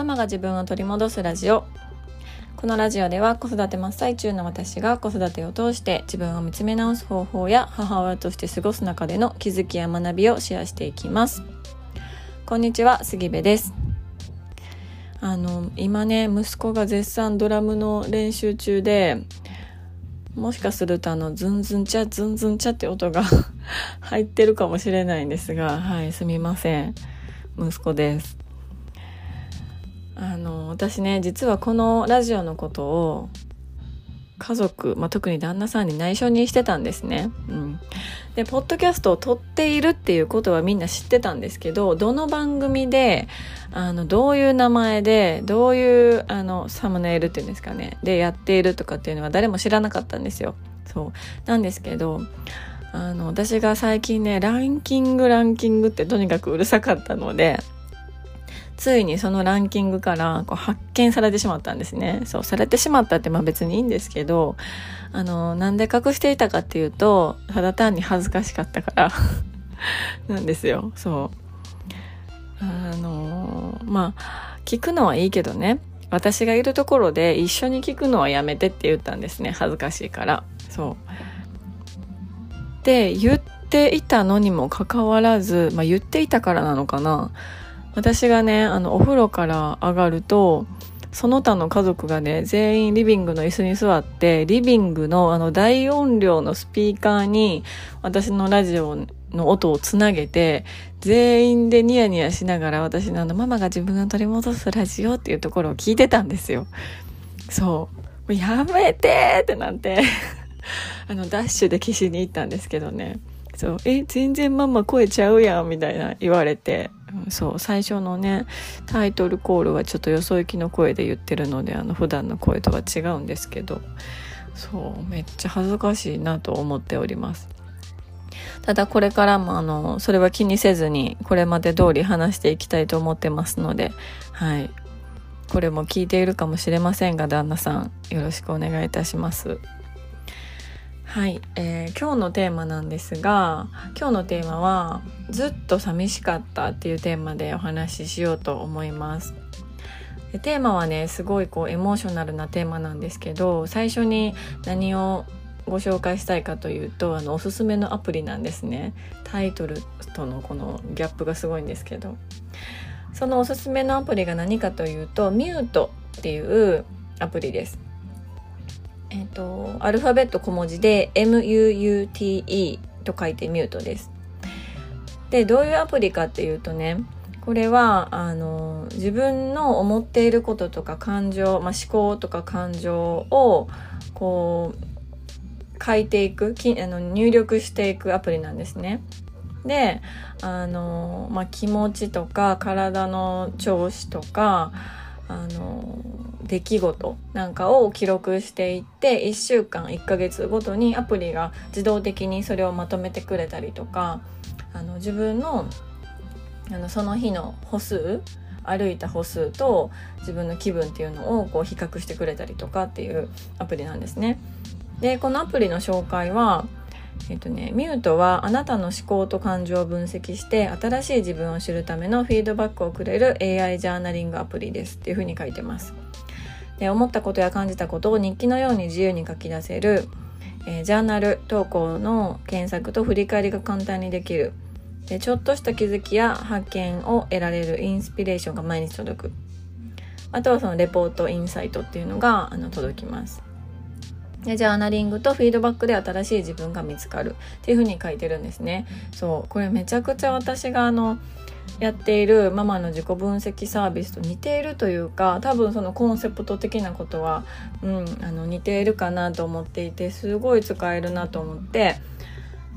ママが自分を取り戻すラジオ。このラジオでは子育て真っ最中の私が子育てを通して自分を見つめ直す方法や母親として過ごす中での気づきや学びをシェアしていきます。こんにちは杉部です。あの今ね息子が絶賛ドラムの練習中でもしかするとあのズンズンチャズンズンチャって音が 入ってるかもしれないんですがはいすみません。息子です。あの私ね実はこのラジオのことを家族、まあ、特に旦那さんに内緒にしてたんですね。うん、でポッドキャストを撮っているっていうことはみんな知ってたんですけどどの番組であのどういう名前でどういうあのサムネイルっていうんですかねでやっているとかっていうのは誰も知らなかったんですよ。そうなんですけどあの私が最近ねランキングランキングってとにかくうるさかったのでついにそのランキングからこう発見されてしまったんですね。そう、されてしまったってまあ別にいいんですけど、あの、なんで隠していたかっていうと、ただ単に恥ずかしかったから なんですよ。そう。あの、まあ、聞くのはいいけどね、私がいるところで一緒に聞くのはやめてって言ったんですね。恥ずかしいから。そう。で、言っていたのにもかかわらず、まあ言っていたからなのかな。私がねあのお風呂から上がるとその他の家族がね全員リビングの椅子に座ってリビングのあの大音量のスピーカーに私のラジオの音をつなげて全員でニヤニヤしながら私のあのママが自分が取り戻すラジオっていうところを聞いてたんですよ。そう。やめてってなって あのダッシュで消しに行ったんですけどね。そう。え、全然ママ声ちゃうやんみたいな言われて。そう最初のねタイトルコールはちょっとよそ行きの声で言ってるのであの普段の声とは違うんですけどそうめっちゃ恥ずかしいなと思っております。ただこれからもあのそれは気にせずにこれまで通り話していきたいと思ってますのではい。これも聞いているかもしれませんが旦那さんよろしくお願いいたします。はい、えー、今日のテーマなんですが今日のテーマは「ずっと寂しかった」っていうテーマでお話ししようと思います。でテーマはねすごいこうエモーショナルなテーマなんですけど最初に何をご紹介したいかというとあのおすすめのアプリなんですね。タイトルとのこのギャップがすごいんですけど。そのおすすめのアプリが何かというとミュートっていうアプリです。えっ、ー、と、アルファベット小文字で MUUTE と書いてミュートです。で、どういうアプリかっていうとね、これは、あの、自分の思っていることとか感情、まあ、思考とか感情を、こう、書いていく、きあの入力していくアプリなんですね。で、あの、まあ、気持ちとか体の調子とか、あの出来事なんかを記録していって1週間1ヶ月ごとにアプリが自動的にそれをまとめてくれたりとかあの自分のあのその日の歩数歩いた歩数と自分の気分っていうのをこう比較してくれたりとかっていうアプリなんですね。でこのアプリの紹介はえっとね、ミュートはあなたの思考と感情を分析して新しい自分を知るためのフィードバックをくれる AI ジャーナリングアプリですっていうふうに書いてます。で思ったことや感じたことを日記のように自由に書き出せる、えー、ジャーナル投稿の検索と振り返りが簡単にできる。でちょっとした気づきや発見を得られるインスピレーションが毎日届く。あとはそのレポートインサイトっていうのがあの届きます。でジャーナリングとフィードバックで新しい自分が見つかるっていうふうに書いてるんですね。そうこれめちゃくちゃ私があのやっているママの自己分析サービスと似ているというか多分そのコンセプト的なことは、うん、あの似ているかなと思っていてすごい使えるなと思って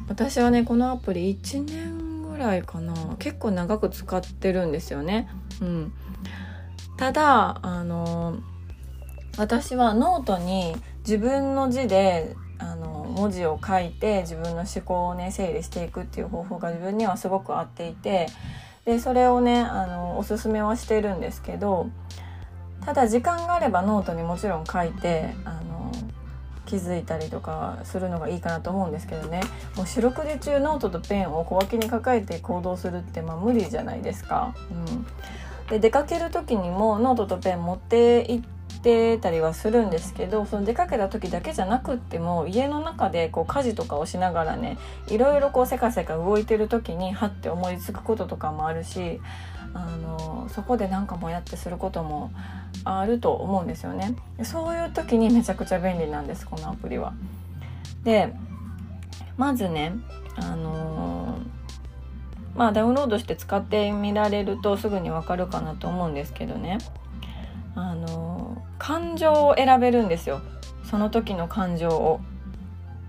私はねこのアプリ1年ぐらいかな結構長く使ってるんですよね。うん、ただあの私はノートに自分の字であの文字を書いて自分の思考をね整理していくっていう方法が自分にはすごく合っていてでそれをねあのおすすめはしてるんですけどただ時間があればノートにもちろん書いてあの気づいたりとかするのがいいかなと思うんですけどねもう四六時中ノートとペンを小脇に抱えて行動するってまあ無理じゃないですか。うんで出かける時にもノートとペン持って行っててたりはするんですけどその出かけた時だけじゃなくっても家の中でこう家事とかをしながらねいろいろこうせかせか動いてる時にはって思いつくこととかもあるしあのそこでなんかもやってすることもあると思うんですよねそういう時にめちゃくちゃ便利なんですこのアプリは。でまずねあのー、まあダウンロードして使ってみられるとすぐにわかるかなと思うんですけどねあのー、感情を選べるんですよその時の感情を。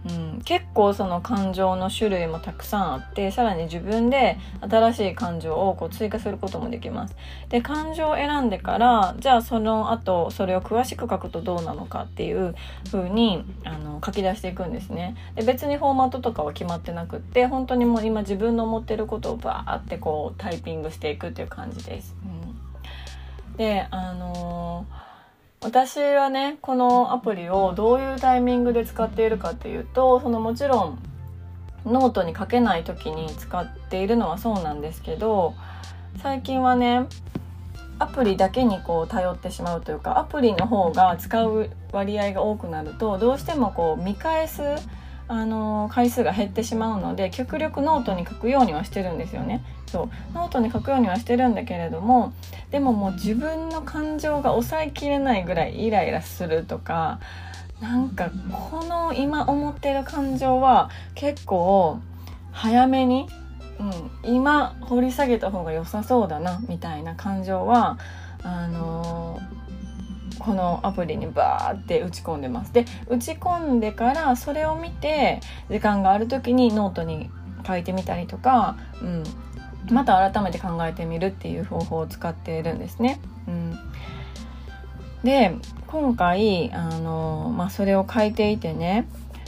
うん、結構その感情の種類もたくさんあってさらに自分で新しい感情をこう追加することもできます。で感情を選んでからじゃあその後それを詳しく書くとどうなのかっていう風にあの書き出していくんですね。で別にフォーマットとかは決まってなくって本当にもう今自分の思ってることをバーってこうタイピングしていくっていう感じです。うん、であのー私はねこのアプリをどういうタイミングで使っているかっていうとそのもちろんノートに書けない時に使っているのはそうなんですけど最近はねアプリだけにこう頼ってしまうというかアプリの方が使う割合が多くなるとどうしてもこう見返すあの回数が減ってしまうので極力ノートに書くようにはしてるんですよね。そうノートに書くようにはしてるんだけれどもでももう自分の感情が抑えきれないぐらいイライラするとかなんかこの今思ってる感情は結構早めに、うん、今掘り下げた方が良さそうだなみたいな感情はあのーこのアプリにバーって打ち込んでますで打ち込んでからそれを見て時間がある時にノートに書いてみたりとか、うん、また改めて考えてみるっていう方法を使っているんですね。うん、で今回あの、まあ、それを書いていてね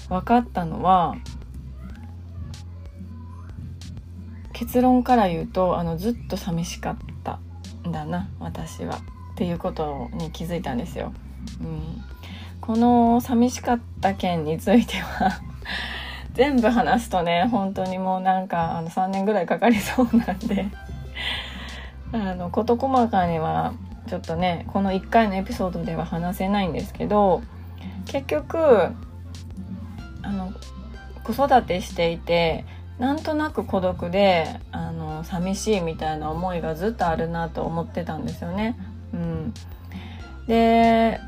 分かったのは結論から言うとあのずっと寂しかったんだな私は。っていうことに気づいたんですよ。うん、この寂しかった件については 全部話すとね本当にもうなんかあの3年ぐらいかかりそうなんで あの事細かにはちょっとねこの1回のエピソードでは話せないんですけど結局あの子育てしていてなんとなく孤独であの寂しいみたいな思いがずっとあるなと思ってたんですよね。うん、で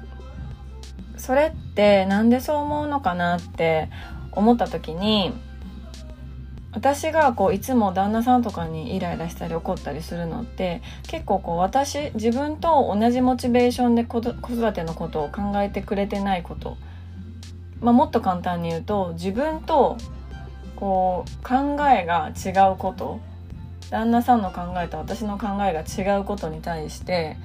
それってなんでそう思うのかなって思った時に私がこういつも旦那さんとかにイライラしたり怒ったりするのって結構こう私自分と同じモチベーションで子育てのことを考えてくれてないこと、まあ、もっと簡単に言うと自分とこう考えが違うこと。旦那さんの考えと私の考えが違うことに対して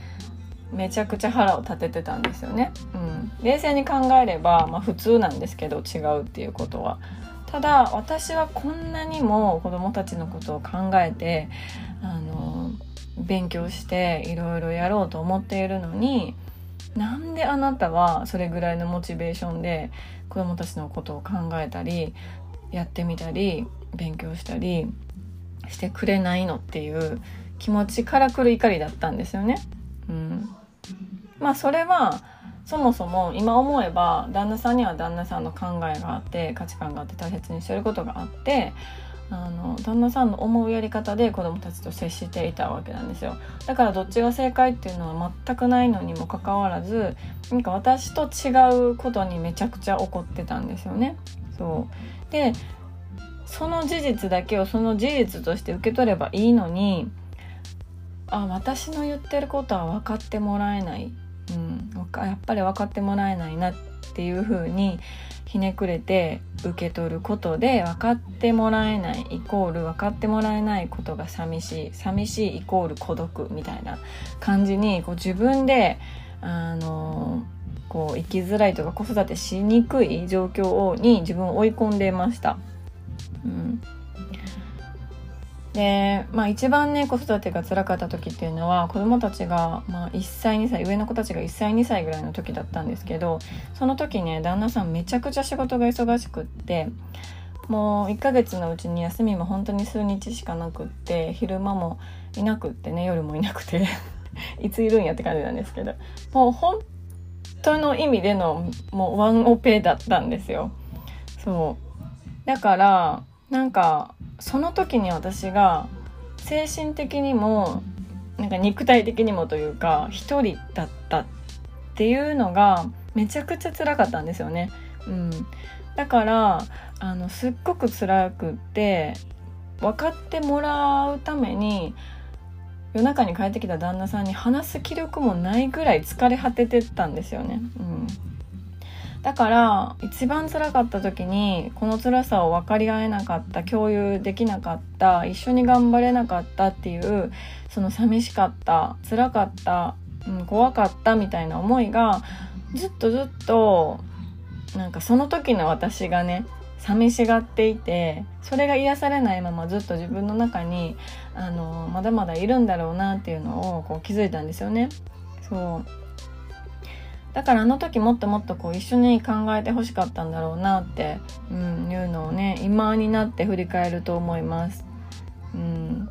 めちゃくちゃ腹を立ててたんですよね。うん、冷静に考えれば、まあ、普通なんですけど違うっていうことは。ただ私はこんなにも子供たちのことを考えてあの勉強していろいろやろうと思っているのになんであなたはそれぐらいのモチベーションで子供たちのことを考えたりやってみたり勉強したりしてくれないのっていう気持ちからくる怒りだったんですよね。うん、まあそれはそもそも今思えば旦那さんには旦那さんの考えがあって価値観があって大切にしてることがあってあの旦那さんの思うやり方で子供たちと接していたわけなんですよだからどっちが正解っていうのは全くないのにもかかわらずなんか私と違うことにめちゃくちゃ怒ってたんですよね。そうでその事実だけをその事実として受け取ればいいのにあ私の言ってることは分かってもらえない、うん、やっぱり分かってもらえないなっていう風にひねくれて受け取ることで分かってもらえないイコール分かってもらえないことが寂しい寂しいイコール孤独みたいな感じにこう自分であのこう生きづらいとか子育てしにくい状況に自分を追い込んでました。うん、で、まあ、一番ね子育てが辛かった時っていうのは子供たちが、まあ、1歳2歳上の子たちが1歳2歳ぐらいの時だったんですけどその時ね旦那さんめちゃくちゃ仕事が忙しくってもう1ヶ月のうちに休みも本当に数日しかなくって昼間もいなくってね夜もいなくて いついるんやって感じなんですけどもう本当の意味でのもうワンオペだったんですよ。そう。だからなんかその時に私が精神的にもなんか肉体的にもというか一人だったっていうのがめちゃくちゃ辛かったんですよね。うん、だからあのすっごく辛くって分かってもらうために夜中に帰ってきた旦那さんに話す気力もないぐらい疲れ果ててたんですよね。うんだから一番辛かった時にこの辛さを分かり合えなかった共有できなかった一緒に頑張れなかったっていうその寂しかった辛かった、うん、怖かったみたいな思いがずっとずっとなんかその時の私がね寂しがっていてそれが癒されないままずっと自分の中にあのまだまだいるんだろうなっていうのをこう気づいたんですよね。そうだからあの時もっともっとこう一緒に考えてほしかったんだろうなって、うん、いうのをね今になって振り返ると思います。うん、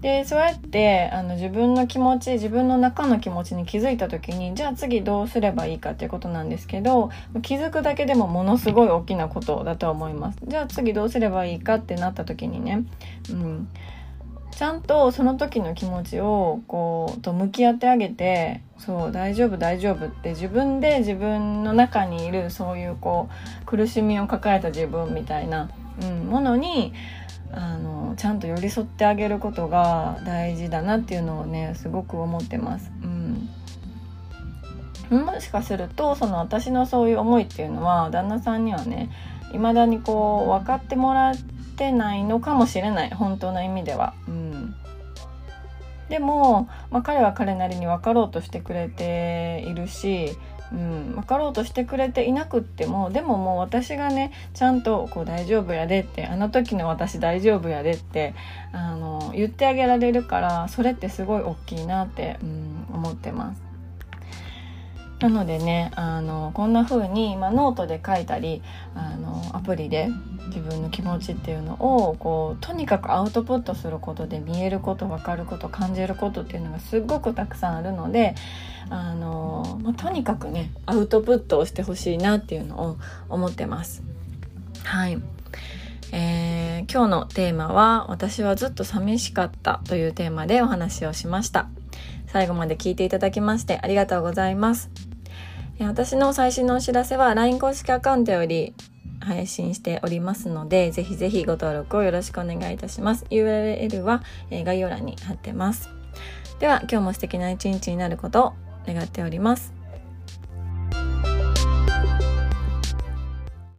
でそうやってあの自分の気持ち自分の中の気持ちに気づいた時にじゃあ次どうすればいいかっていうことなんですけど気づくだけでもものすごい大きなことだと思います。じゃあ次どうすればいいかってなった時にね、うん、ちゃんとその時の気持ちをこうと向き合ってあげてそう大丈夫大丈夫って自分で自分の中にいるそういうこう苦しみを抱えた自分みたいな、うん、ものにあのちゃんと寄り添ってあげることが大事だなっていうのをねすごく思ってます。うんもしかするとその私のそういう思いっていうのは旦那さんにはね未だにこう分かってもらってないのかもしれない本当の意味では。うんでも、まあ、彼は彼なりに分かろうとしてくれているし、うん、分かろうとしてくれていなくってもでももう私がねちゃんとこう大丈夫やでってあの時の私大丈夫やでってあの言ってあげられるからそれってすごい大きいなって、うん、思ってます。なのでねあのこんな風に、まあ、ノートで書いたりあのアプリで自分の気持ちっていうのをこうとにかくアウトプットすることで見えること分かること感じることっていうのがすっごくたくさんあるのであの、まあ、とにかくねアウトプットをしてほしいなっていうのを思ってます。はいえー、今日のテーマは「私はずっと寂しかった」というテーマでお話をしました。最後まで聞いていただきましてありがとうございます。私の最新のお知らせは LINE 公式アカウントより配信しておりますので、ぜひぜひご登録をよろしくお願いいたします。URL は、え概要欄に貼ってます。では、今日も素敵な一日になることを願っております。